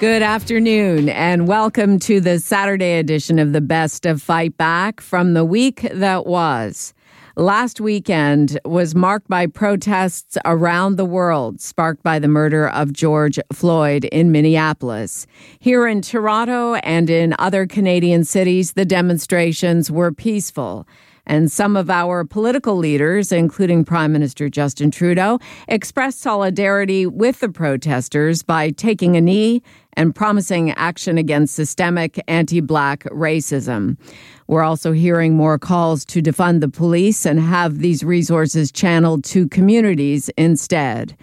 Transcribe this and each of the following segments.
Good afternoon, and welcome to the Saturday edition of the Best of Fight Back from the week that was. Last weekend was marked by protests around the world, sparked by the murder of George Floyd in Minneapolis. Here in Toronto and in other Canadian cities, the demonstrations were peaceful. And some of our political leaders, including Prime Minister Justin Trudeau, expressed solidarity with the protesters by taking a knee and promising action against systemic anti black racism. We're also hearing more calls to defund the police and have these resources channeled to communities instead.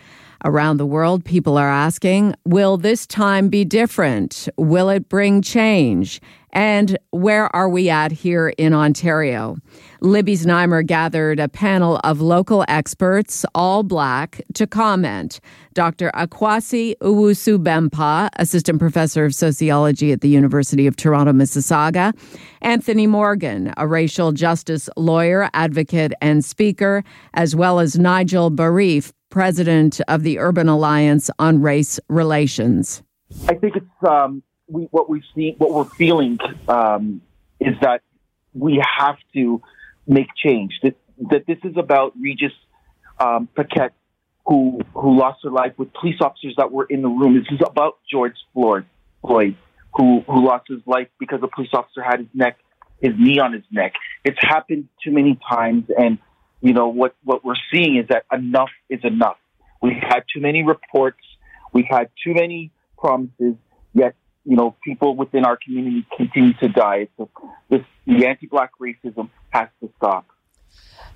Around the world, people are asking Will this time be different? Will it bring change? And where are we at here in Ontario? Libby Znaimer gathered a panel of local experts, all black, to comment. Dr. Akwasi Owusu Bempah, assistant professor of sociology at the University of Toronto, Mississauga, Anthony Morgan, a racial justice lawyer, advocate, and speaker, as well as Nigel Barriffe, president of the Urban Alliance on Race Relations. I think it's um, we, what we see, what we're feeling um, is that we have to make change. That that this is about Regis um, Paquet, who who lost her life with police officers that were in the room. This is about George Floyd, Floyd, who who lost his life because a police officer had his neck, his knee on his neck. It's happened too many times, and you know what what we're seeing is that enough is enough. We've had too many reports. We've had too many promises. Yet you know, people within our community continue to die. So this, the anti-black racism has to stop.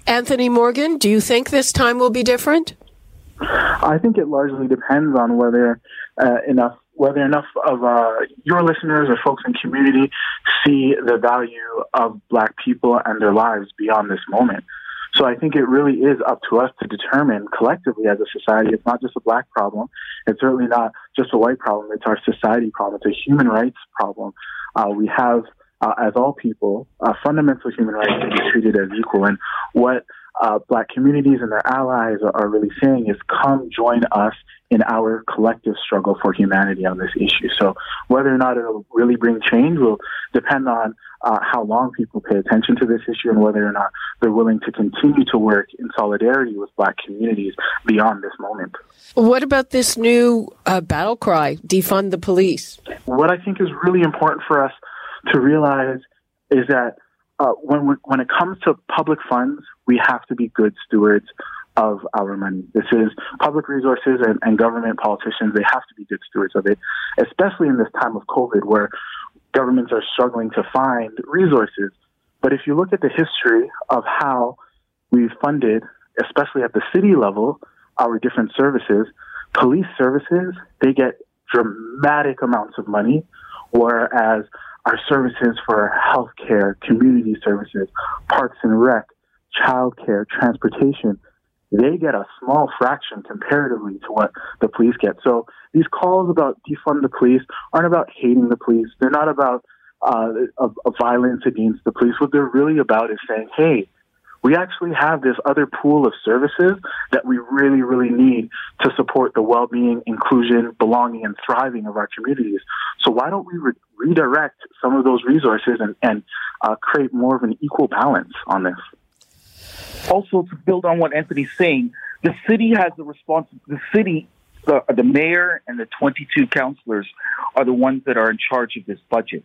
Anthony Morgan, do you think this time will be different? I think it largely depends on whether uh, enough whether enough of uh, your listeners or folks in community see the value of black people and their lives beyond this moment. So I think it really is up to us to determine collectively as a society. It's not just a black problem. It's certainly not just a white problem. It's our society problem. It's a human rights problem. Uh, we have, uh, as all people, uh, fundamental human rights to be treated as equal. And what uh, black communities and their allies are, are really saying is come join us in our collective struggle for humanity on this issue. So whether or not it'll really bring change will depend on uh, how long people pay attention to this issue and whether or not they're willing to continue to work in solidarity with black communities beyond this moment. What about this new uh, battle cry, defund the police? What I think is really important for us to realize is that uh, when when it comes to public funds, we have to be good stewards of our money. This is public resources and, and government politicians. They have to be good stewards of it, especially in this time of COVID where governments are struggling to find resources. But if you look at the history of how we've funded, especially at the city level, our different services, police services, they get dramatic amounts of money, whereas our services for healthcare, community services, parks and rec, childcare, transportation, they get a small fraction comparatively to what the police get. So these calls about defund the police aren't about hating the police. They're not about uh, a, a violence against the police. What they're really about is saying, hey, we actually have this other pool of services that we really, really need to support the well-being, inclusion, belonging, and thriving of our communities. So why don't we re- redirect some of those resources and, and uh, create more of an equal balance on this? Also, to build on what Anthony's saying, the city has the response. The city, the, the mayor, and the 22 councillors are the ones that are in charge of this budget.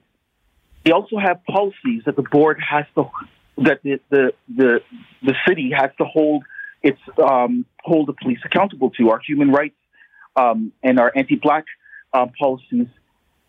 They also have policies that the board has to, that the the the, the city has to hold its um, hold the police accountable to. Our human rights um, and our anti-black uh, policies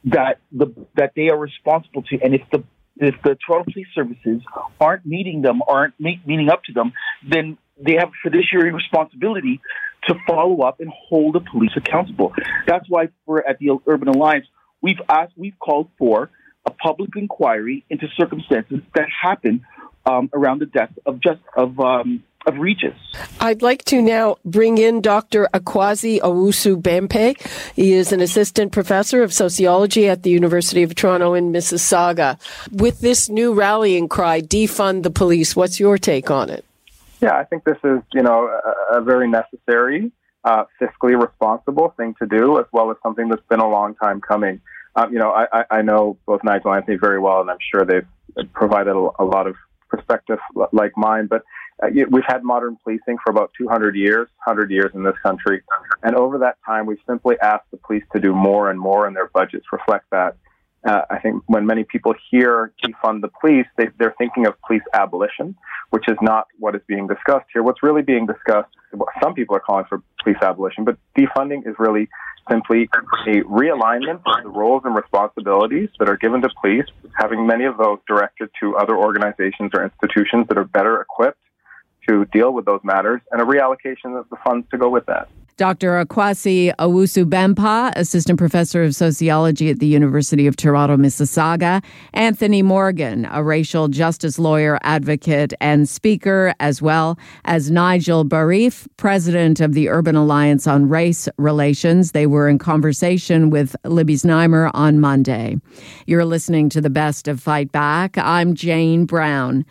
that the that they are responsible to. And if the if the Toronto Police Services aren't meeting them, aren't meet, meeting up to them, then they have a fiduciary responsibility to follow up and hold the police accountable. That's why we're at the Urban Alliance, we've asked, we've called for a public inquiry into circumstances that happened um, around the death of just of um, of Regis. I'd like to now bring in Dr. Akwasi Owusu Bempah. He is an assistant professor of sociology at the University of Toronto in Mississauga. With this new rallying cry, defund the police, what's your take on it? Yeah, I think this is, you know, a, a very necessary, uh, fiscally responsible thing to do, as well as something that's been a long time coming. Um, you know, I, I know both Nigel and Anthony very well, and I'm sure they've provided a, a lot of perspective like mine. But we've had modern policing for about 200 years, 100 years in this country, and over that time, we've simply asked the police to do more and more, and their budgets reflect that. Uh, I think when many people hear defund the police, they, they're thinking of police abolition, which is not what is being discussed here. What's really being discussed, some people are calling for police abolition, but defunding is really simply a realignment of the roles and responsibilities that are given to police, having many of those directed to other organizations or institutions that are better equipped to deal with those matters, and a reallocation of the funds to go with that. Dr. Akwasi Owusu Bempah, Assistant Professor of Sociology at the University of Toronto, Mississauga. Anthony Morgan, a racial justice lawyer, advocate, and speaker, as well as Nigel Barriffe, President of the Urban Alliance on Race Relations. They were in conversation with Libby Znaimer on Monday. You're listening to the best of Fight Back. I'm Jane Brown.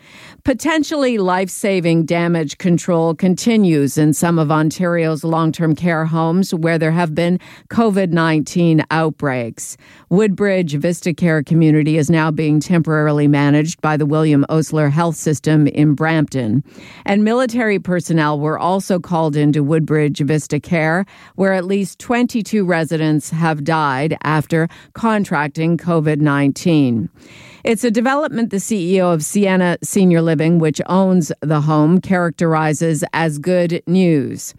Potentially life saving damage control continues in some of Ontario's long term care homes where there have been COVID 19 outbreaks. Woodbridge Vista Care Community is now being temporarily managed by the William Osler Health System in Brampton. And military personnel were also called into Woodbridge Vista Care, where at least 22 residents have died after contracting COVID 19. It's a development the CEO of Sienna Senior Living, which owns the home, characterizes as good news.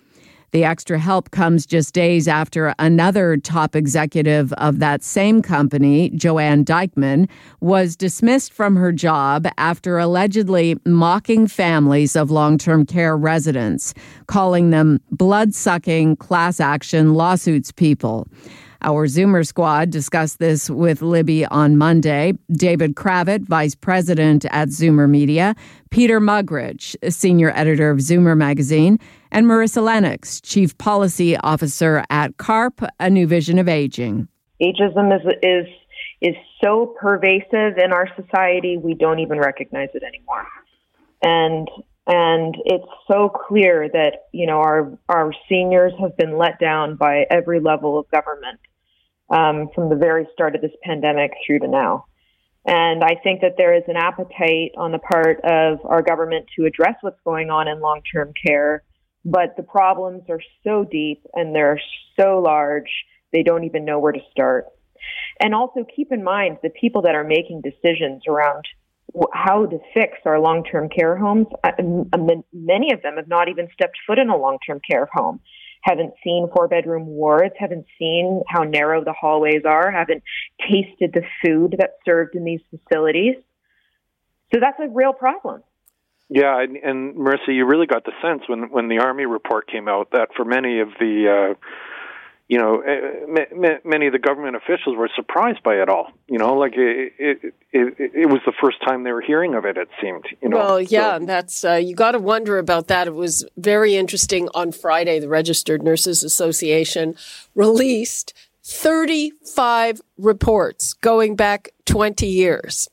The extra help comes just days after another top executive of that same company, Joanne Dykeman, was dismissed from her job after allegedly mocking families of long term care residents, calling them blood sucking class action lawsuits people. Our Zoomer squad discussed this with Libby on Monday. David Kravitz, vice president at Zoomer Media, Peter Muggeridge, senior editor of Zoomer magazine, and Marissa Lennox, chief policy officer at CARP, A New Vision of Aging. Ageism is is is so pervasive in our society we don't even recognize it anymore. And and it's so clear that you know our our seniors have been let down by every level of government um, from the very start of this pandemic through to now. And I think that there is an appetite on the part of our government to address what's going on in long term care, but the problems are so deep and they're so large, they don't even know where to start. And also keep in mind the people that are making decisions around how to fix our long term care homes. Many of them have not even stepped foot in a long term care home haven't seen four bedroom wards, haven't seen how narrow the hallways are, haven't tasted the food that's served in these facilities. So that's a real problem. Yeah, and, and Marissa, you really got the sense when when the Army report came out that for many of the uh, you know, eh, many of the government officials were surprised by it all. You know, like it, it, it, it was the first time they were hearing of it. It seemed. You know. Well, yeah, so. that's uh, you got to wonder about that. It was very interesting. On Friday, the Registered Nurses Association released 35 reports going back 20 years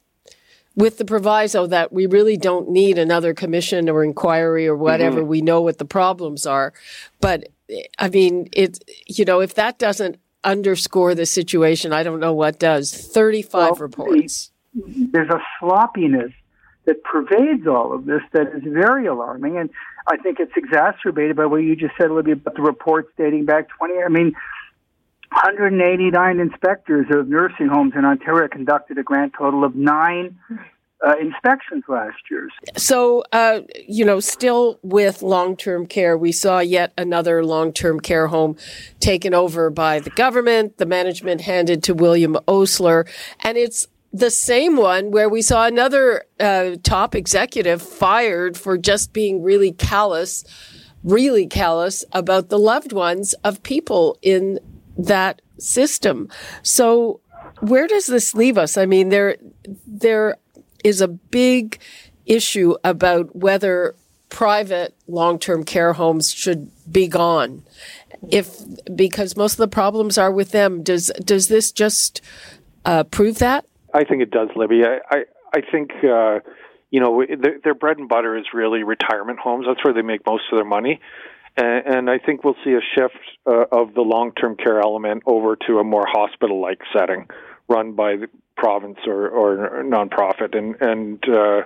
with the proviso that we really don't need another commission or inquiry or whatever. Mm-hmm. We know what the problems are. But I mean, it, you know, if that doesn't underscore the situation, I don't know what does. 35 well, reports. There's a sloppiness that pervades all of this that is very alarming. And I think it's exacerbated by what you just said, Libby, about the reports dating back 20. I mean, 189 inspectors of nursing homes in Ontario conducted a grand total of nine uh, inspections last year. So, uh, you know, still with long term care, we saw yet another long term care home taken over by the government, the management handed to William Osler, and it's the same one where we saw another uh, top executive fired for just being really callous, really callous about the loved ones of people in that system. So, Where does this leave us? I mean, there there is a big issue about whether private long-term care homes should be gone. If because most of the problems are with them, does does this just uh, prove that? I think it does, Libby. I I, I think uh, you know their, their bread and butter is really retirement homes. That's where they make most of their money. And, and I think we'll see a shift uh, of the long-term care element over to a more hospital-like setting, run by the province or, or nonprofit, and and uh,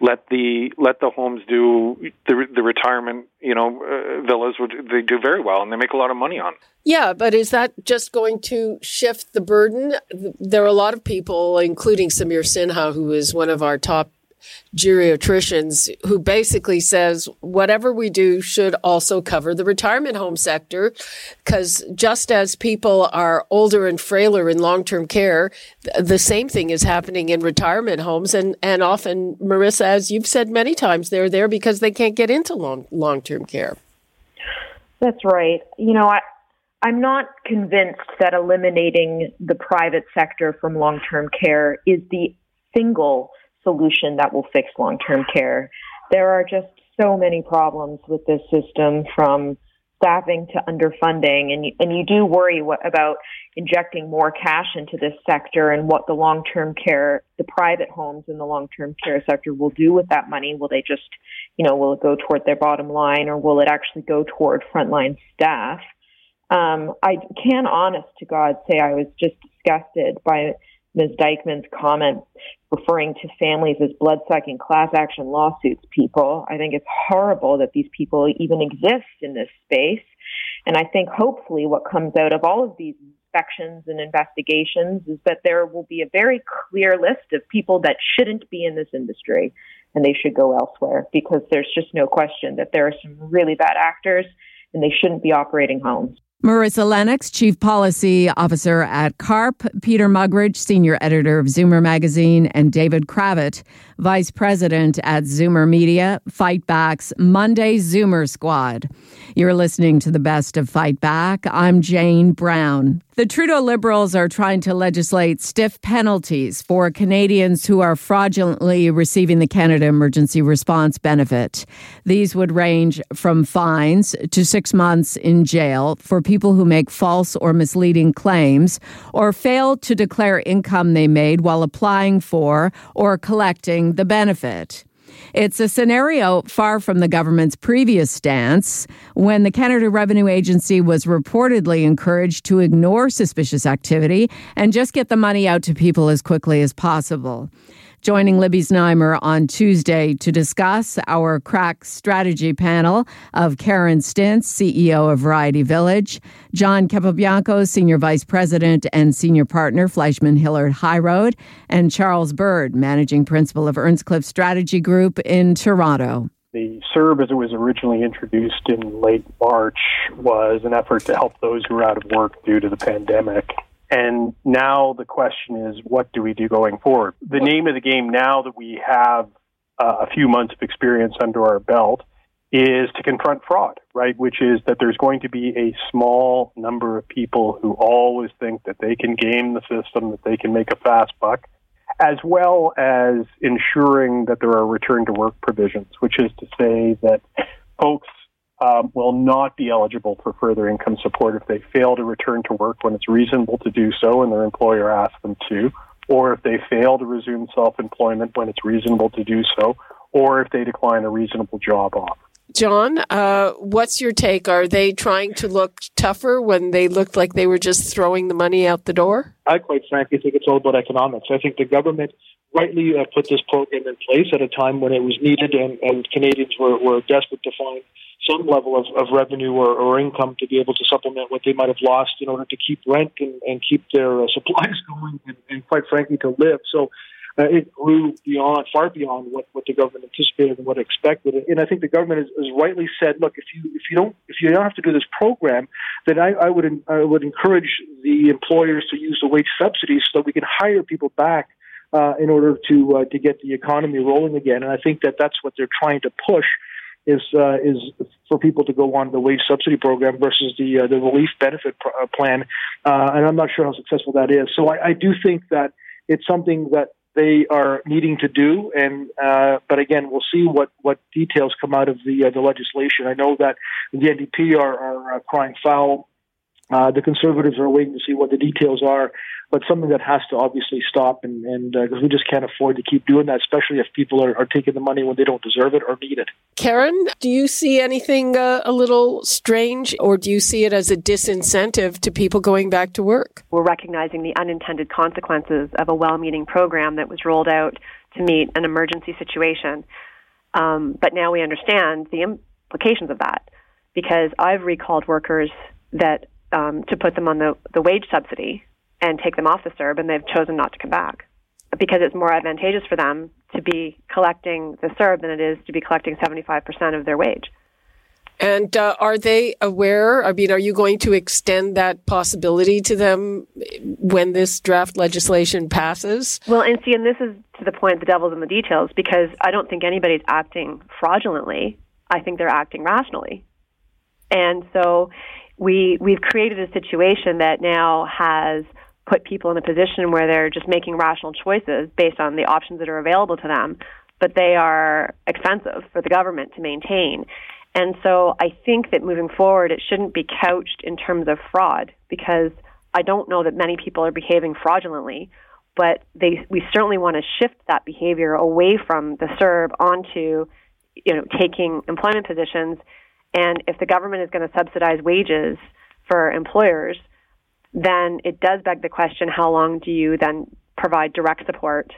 let the let the homes do the the retirement. You know, uh, villas would they do very well, and they make a lot of money on. Yeah, but is that just going to shift the burden? There are a lot of people, including Samir Sinha, who is one of our top geriatricians who basically says whatever we do should also cover the retirement home sector because just as people are older and frailer in long-term care the same thing is happening in retirement homes. And and often Marissa as you've said many times they're there because they can't get into long long-term care. That's right. You know I I'm not convinced that eliminating the private sector from long-term care is the single solution that will fix long term care. There are just so many problems with this system from staffing to underfunding and you, and you do worry what, about injecting more cash into this sector and what the long-term care the private homes in the long-term care sector will do with that money will they just you know will it go toward their bottom line or will it actually go toward frontline staff um, I can honest to God say I was just disgusted by Ms. Dykeman's comment referring to families as blood-sucking class action lawsuits people. I think it's horrible that these people even exist in this space. And I think hopefully what comes out of all of these inspections and investigations is that there will be a very clear list of people that shouldn't be in this industry and they should go elsewhere because there's just no question that there are some really bad actors and they shouldn't be operating homes. Marissa Lennox, Chief Policy Officer at CARP, Peter Muggeridge, Senior Editor of Zoomer Magazine, and David Kravitz, Vice President at Zoomer Media, Fight Back's Monday Zoomer Squad. You're listening to the best of Fight Back. I'm Jane Brown. The Trudeau Liberals are trying to legislate stiff penalties for Canadians who are fraudulently receiving the Canada Emergency Response Benefit. These would range from fines to six months in jail for people who make false or misleading claims or fail to declare income they made while applying for or collecting the benefit. It's a scenario far from the government's previous stance when the Canada Revenue Agency was reportedly encouraged to ignore suspicious activity and just get the money out to people as quickly as possible joining Libby Znaimer on Tuesday to discuss our crack strategy panel of Karen Stintz, CEO of Variety Village, John Capobianco, Senior Vice President and Senior Partner, Fleishman Hillard High Road, and Charles Bird, Managing Principal of Earnscliffe Strategy Group in Toronto. The CERB, as it was originally introduced in late March, was an effort to help those who are out of work due to the pandemic. And now the question is, what do we do going forward? The name of the game now that we have uh, a few months of experience under our belt is to confront fraud, right? Which is that there's going to be a small number of people who always think that they can game the system, that they can make a fast buck, as well as ensuring that there are return to work provisions, which is to say that folks um, will not be eligible for further income support if they fail to return to work when it's reasonable to do so and their employer asks them to, or if they fail to resume self employment when it's reasonable to do so, or if they decline a reasonable job offer. John, uh, what's your take? Are they trying to look tougher when they looked like they were just throwing the money out the door? I quite frankly think it's all about economics. I think the government rightly uh, put this program in place at a time when it was needed and, and Canadians were, were desperate to find some level of, of revenue or, or income to be able to supplement what they might have lost in order to keep rent and, and keep their uh, supplies going and, and quite frankly to live. So uh, it grew beyond, far beyond what, what the government anticipated and what expected. And I think the government has, has rightly said, look, if you if you don't if you don't have to do this program, then I, I would I would encourage the employers to use the wage subsidies so that we can hire people back uh, in order to uh, to get the economy rolling again. And I think that that's what they're trying to push is uh, is for people to go on the wage subsidy program versus the uh, the relief benefit pr- uh, plan, uh, and I'm not sure how successful that is. So I, I do think that it's something that they are needing to do, and uh, but again, we'll see what what details come out of the uh, the legislation. I know that the NDP are, are uh, crying foul. Uh, the Conservatives are waiting to see what the details are, but something that has to obviously stop, and and because uh, we just can't afford to keep doing that, especially if people are, are taking the money when they don't deserve it or need it. Karen, do you see anything uh, a little strange, or do you see it as a disincentive to people going back to work? We're recognizing the unintended consequences of a well-meaning program that was rolled out to meet an emergency situation, um, but now we understand the implications of that because I've recalled workers that um, to put them on the, the wage subsidy and take them off the CERB, and they've chosen not to come back because it's more advantageous for them to be collecting the CERB than it is to be collecting 75% of their wage. And uh, are they aware? I mean, are you going to extend that possibility to them when this draft legislation passes? Well, and see, and this is to the point the devil's in the details because I don't think anybody's acting fraudulently. I think they're acting rationally. And so we we've created a situation that now has put people in a position where they're just making rational choices based on the options that are available to them, but they are expensive for the government to maintain. And so I think that moving forward, it shouldn't be couched in terms of fraud because I don't know that many people are behaving fraudulently, but they, we certainly want to shift that behavior away from the CERB onto, you know, taking employment positions and if the government is going to subsidize wages for employers, then it does beg the question how long do you then provide direct support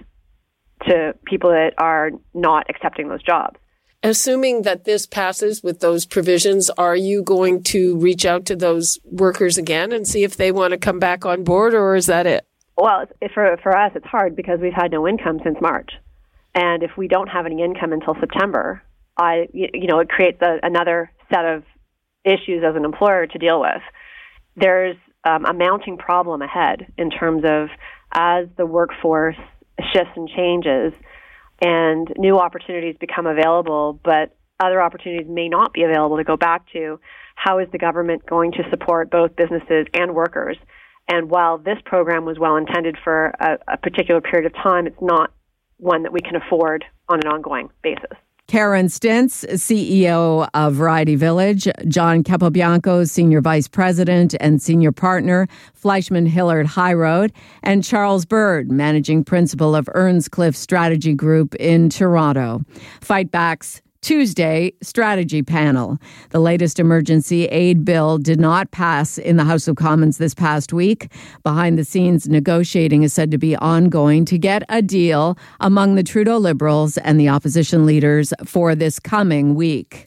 to people that are not accepting those jobs? Assuming that this passes with those provisions, are you going to reach out to those workers again and see if they want to come back on board, or is that it? Well, for for us, it's hard because we've had no income since March, and if we don't have any income until September, I you know it creates a, another set of issues as an employer to deal with. There's um, a mounting problem ahead in terms of as the workforce shifts and changes and new opportunities become available, but other opportunities may not be available to go back to. How is the government going to support both businesses and workers? And while this program was well intended for a, a particular period of time, it's not one that we can afford on an ongoing basis. Karen Stintz, CEO of Variety Village, John Capobianco, Senior Vice President and Senior Partner, Fleishman Hillard High Road, and Charles Bird, Managing Principal of Earnscliffe Strategy Group in Toronto. Fight Back's Tuesday strategy panel. The latest emergency aid bill did not pass in the House of Commons this past week. Behind the scenes negotiating is said to be ongoing to get a deal among the Trudeau Liberals and the opposition leaders for this coming week.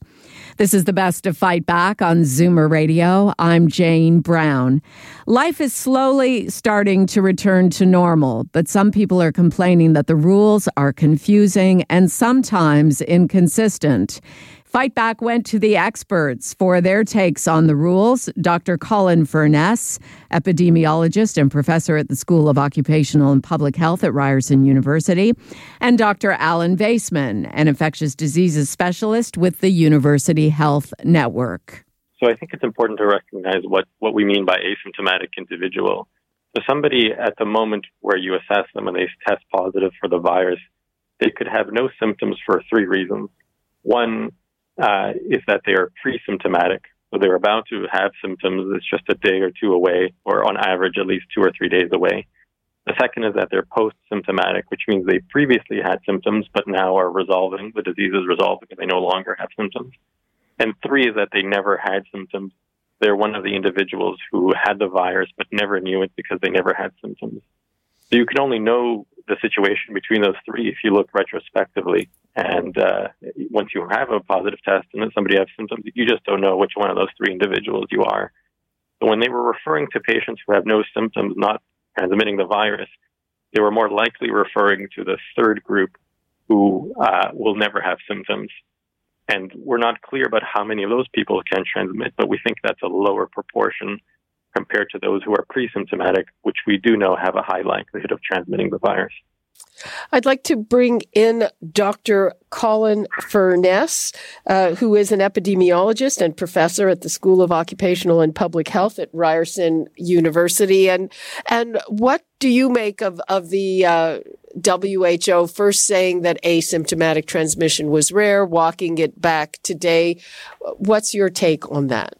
This is the best of Fight Back on Zoomer Radio. I'm Jane Brown. Life is slowly starting to return to normal, but some people are complaining that the rules are confusing and sometimes inconsistent. Fight Back went to the experts for their takes on the rules. Dr. Colin Furness, epidemiologist and professor at the School of Occupational and Public Health at Ryerson University, and Dr. Alon Vaisman, an infectious diseases specialist with the University Health Network. So I think it's important to recognize what, what we mean by asymptomatic individual. So somebody at the moment where you assess them and they test positive for the virus, they could have no symptoms for three reasons. One, uh, is that they are pre-symptomatic. So they're about to have symptoms. It's just a day or two away, or on average, at least two or three days away. The second is that they're post-symptomatic, which means they previously had symptoms, but now are resolving. The disease is resolving and they no longer have symptoms. And three is that they never had symptoms. They're one of the individuals who had the virus but never knew it because they never had symptoms. So you can only know the situation between those three if you look retrospectively. And uh, once you have a positive test and then somebody has symptoms, you just don't know which one of those three individuals you are. So when they were referring to patients who have no symptoms, not transmitting the virus, they were more likely referring to the third group who uh, will never have symptoms. And we're not clear about how many of those people can transmit, but we think that's a lower proportion compared to those who are pre-symptomatic, which we do know have a high likelihood of transmitting the virus. I'd like to bring in Dr. Colin Furness, uh, who is an epidemiologist and professor at the School of Occupational and Public Health at Ryerson University. And and what do you make of of the uh, WHO first saying that asymptomatic transmission was rare, walking it back today? What's your take on that?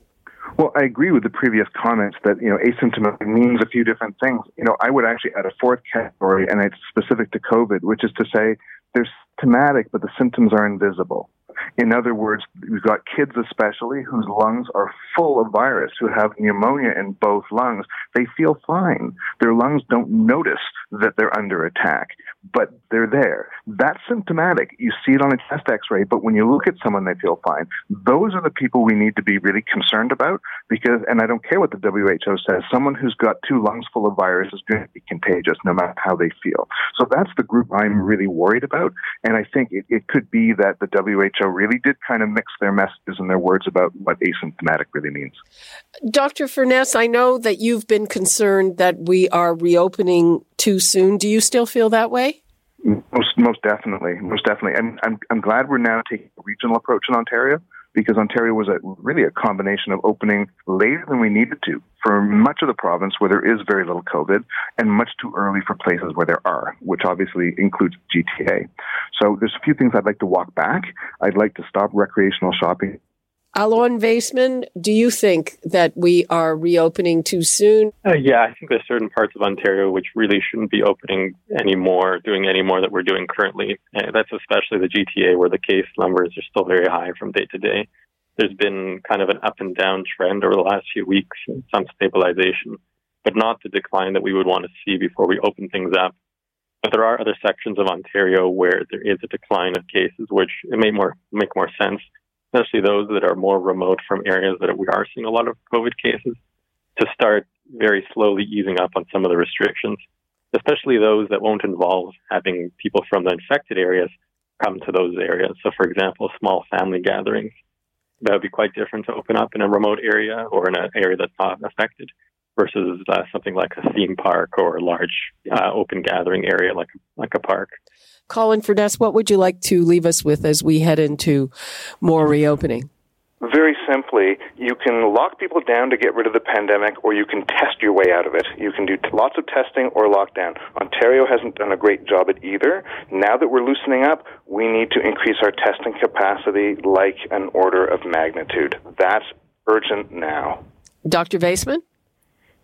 Well, I agree with the previous comments that you know asymptomatic means a few different things. You know, I would actually add a fourth category, and it's specific to COVID, which is to say they're symptomatic, but the symptoms are invisible. In other words, we've got kids especially whose lungs are full of virus, who have pneumonia in both lungs. They feel fine. Their lungs don't notice that they're under attack, but they're there. That's symptomatic. You see it on a chest x-ray, but when you look at someone, they feel fine. Those are the people we need to be really concerned about because, and I don't care what the WHO says, someone who's got two lungs full of virus is going to be contagious no matter how they feel. So that's the group I'm really worried about. And I think it, it could be that the WHO really did kind of mix their messages and their words about what asymptomatic really means. Dr. Furness, I know that you've been concerned that we are reopening too soon. Do you still feel that way? Most, most definitely, most definitely. And I'm, I'm glad we're now taking a regional approach in Ontario because Ontario was a, really a combination of opening later than we needed to for much of the province where there is very little COVID and much too early for places where there are, which obviously includes GTA. So there's a few things I'd like to walk back. I'd like to stop recreational shopping Alon Vaisman, do you think that we are reopening too soon? Uh, yeah, I think there's certain parts of Ontario which really shouldn't be opening anymore, doing any more that we're doing currently. Uh, that's especially the GTA where the case numbers are still very high from day to day. There's been kind of an up and down trend over the last few weeks, some stabilization, but not the decline that we would want to see before we open things up. But there are other sections of Ontario where there is a decline of cases, which it may more make more sense especially those that are more remote from areas that we are seeing a lot of COVID cases, to start very slowly easing up on some of the restrictions, especially those that won't involve having people from the infected areas come to those areas. So, for example, small family gatherings. That would be quite different to open up in a remote area or in an area that's not affected versus uh, something like a theme park or a large uh, open gathering area like like a park. Colin Furness, what would you like to leave us with as we head into more reopening? Very simply, you can lock people down to get rid of the pandemic, or you can test your way out of it. You can do t- lots of testing or lockdown. Ontario hasn't done a great job at either. Now that we're loosening up, we need to increase our testing capacity like an order of magnitude. That's urgent now. Dr. Vaisman?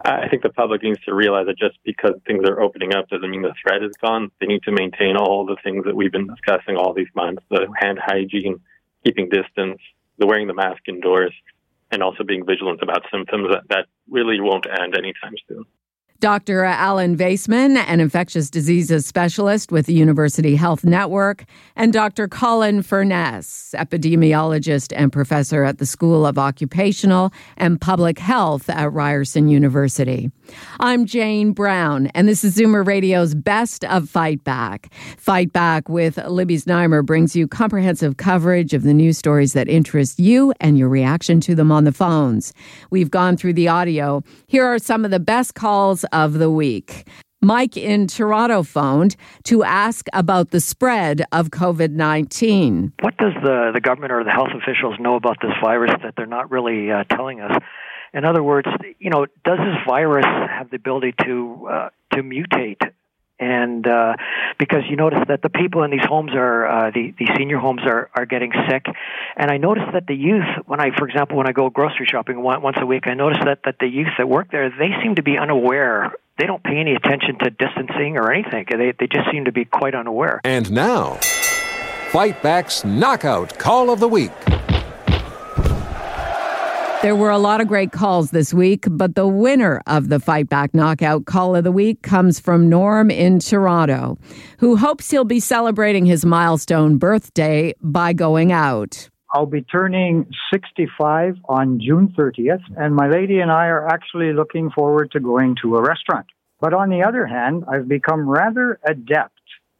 I think the public needs to realize that just because things are opening up doesn't mean the threat is gone. They need to maintain all the things that we've been discussing all these months the hand hygiene, keeping distance, the wearing the mask indoors, and also being vigilant about symptoms that, that really won't end anytime soon. Dr. Alon Vaisman, an infectious diseases specialist with the University Health Network, and Dr. Colin Furness, epidemiologist and professor at the School of Occupational and Public Health at Ryerson University. I'm Jane Brown, and this is Zoomer Radio's Best of Fight Back. Fight Back with Libby Znaimer brings you comprehensive coverage of the news stories that interest you and your reaction to them on the phones. We've gone through the audio. Here are some of the best calls of the week. Mike in Toronto phoned to ask about the spread of COVID 19. What does the, the government or the health officials know about this virus that they're not really uh, telling us? In other words, you know, does this virus have the ability to uh, to mutate and uh, because you notice that the people in these homes are uh, the the senior homes are are getting sick, and I notice that the youth when I, for example, when I go grocery shopping once a week, I notice that that the youth that work there they seem to be unaware. They don't pay any attention to distancing or anything. They they just seem to be quite unaware. And now, Fight Back's knockout call of the week. There were a lot of great calls this week, but the winner of the Fight Back Knockout Call of the Week comes from Norm in Toronto, who hopes he'll be celebrating his milestone birthday by going out. I'll be turning 65 on June 30th, and my lady and I are actually looking forward to going to a restaurant. But on the other hand, I've become rather adept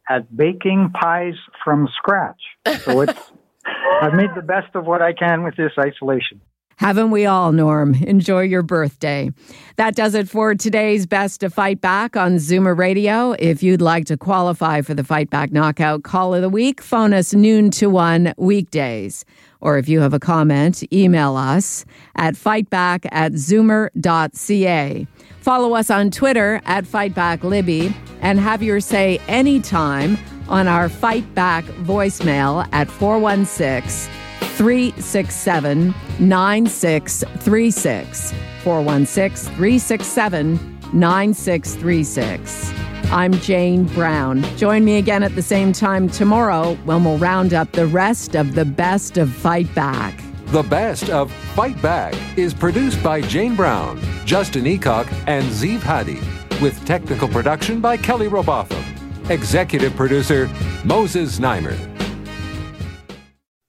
at baking pies from scratch. So it's, I've made the best of what I can with this isolation. Haven't we all, Norm? Enjoy your birthday. That does it for today's Best to Fight Back on Zoomer Radio. If you'd like to qualify for the Fight Back Knockout Call of the Week, phone us noon to one weekdays. Or if you have a comment, email us at fightback at zoomer.ca. Follow us on Twitter at FightbackLibby and have your say anytime on our Fight Back voicemail at 416 367 9636. 416 367 9636. I'm Jane Brown. Join me again at the same time tomorrow when we'll round up the rest of the best of Fight Back. The best of Fight Back is produced by Jane Brown, Justin Eacock, and Zeev Hadi, with technical production by Kelly Robotham. Executive producer Moses Znaimer.